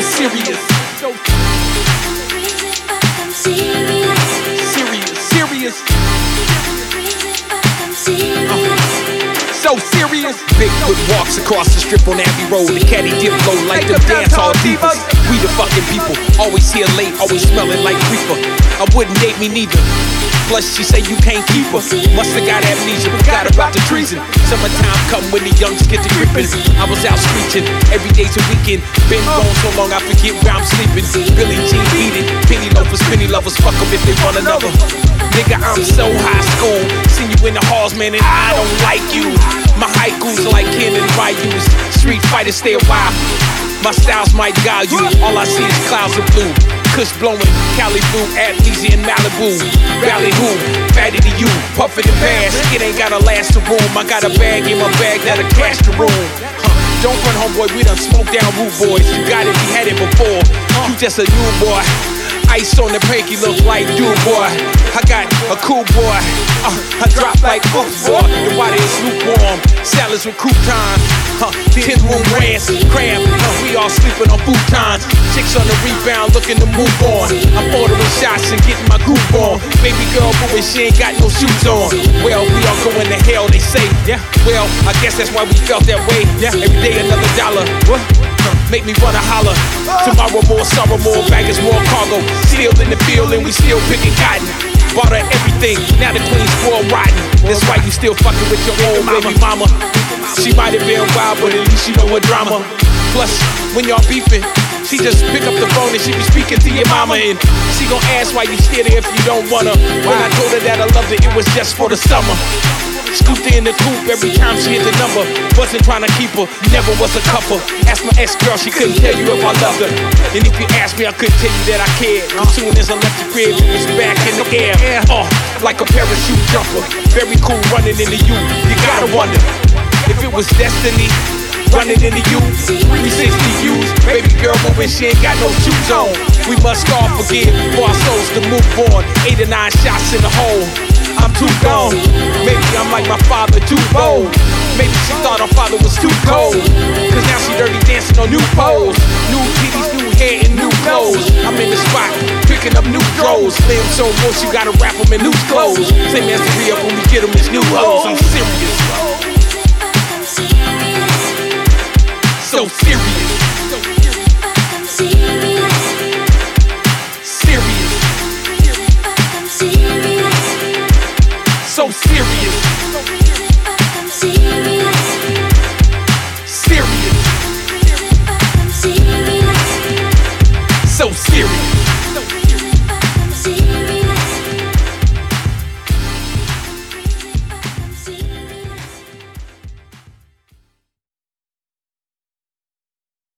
serious. So serious, serious, serious. So serious. Bigfoot walks across the strip on Abbey Road. The caddy dip low like the dance hall divas. We the fucking people, always here late, always smelling like reefer. I wouldn't date me neither. Plus, she say you can't keep her. Musta got amnesia, forgot about the treason. Summertime come when the youngs get to gripping. I was out screeching, every day's a weekend. Been gone so long, I forget where I'm sleeping. Billie Jean beat it. Penny loafers, penny lovers, fuck them if they want another. Nigga, I'm so high school. In the halls, man, and I don't like you. My haikus like Ken and Ryu's. Street fighters stay a while. My styles might guide you. All I see is clouds of blue. Kush blowing, Cali blue, amnesia in Malibu. Valley who, fatty to you, puffin' and pass. It ain't gotta last the room. I got a bag in my bag that'll cash the room. Don't run, homeboy, we done smoked down Root Boys. You got it, we had it before. You just a new boy. Ice on the pinky look like dude boy. I got a cool boy. Uh, I drop like oops boy. The water is lukewarm. Salads with croutons. Huh, ten room rants, cram. Huh, we all sleeping on futons. Chicks on the rebound looking to move on. I'm ordering shots and getting my groove on. Baby girl, but she ain't got no shoes on. Well, we all going to hell, they say. Yeah. Well, I guess that's why we felt that way. Yeah. Every day another dollar. What? Make me wanna holler. Tomorrow more sorrow, more baggage, more cargo. Still in the field and we still picking cotton. Bought her everything, now the queen's spoiled rotten. That's why you still fucking with your old baby mama. She might have been wild, but at least she know her drama. Plus, when y'all beefing, she just pick up the phone and she be speaking to your mama and she gon' ask why you still there if you don't wanna. When I told her that I loved her, it was just for the summer. Scooped her in the coop every time she hit the number. Wasn't trying to keep her, never was a couple. Asked my ex girl, she couldn't tell you if I loved her. And if you asked me, I couldn't tell you that I cared. As soon as I left the crib, it was back in the air. Oh, like a parachute jumper. Very cool running into you. You gotta wonder if it was destiny. Running into you, 360 views. Baby girl moving, she ain't got no shoes on. We must all forgive for our souls to move on. Eight or nine shots in the hole. I'm too gone. Maybe I'm like my father, too bold. Maybe she thought her father was too cold. Cause now she dirty dancing on new poles. New titties, new hair, and new clothes. I'm in the spot, picking up new throws. Slim so much, you gotta wrap them in loose clothes. Same as the re-up when we get them as new hoes. I'm serious. So serious. serious.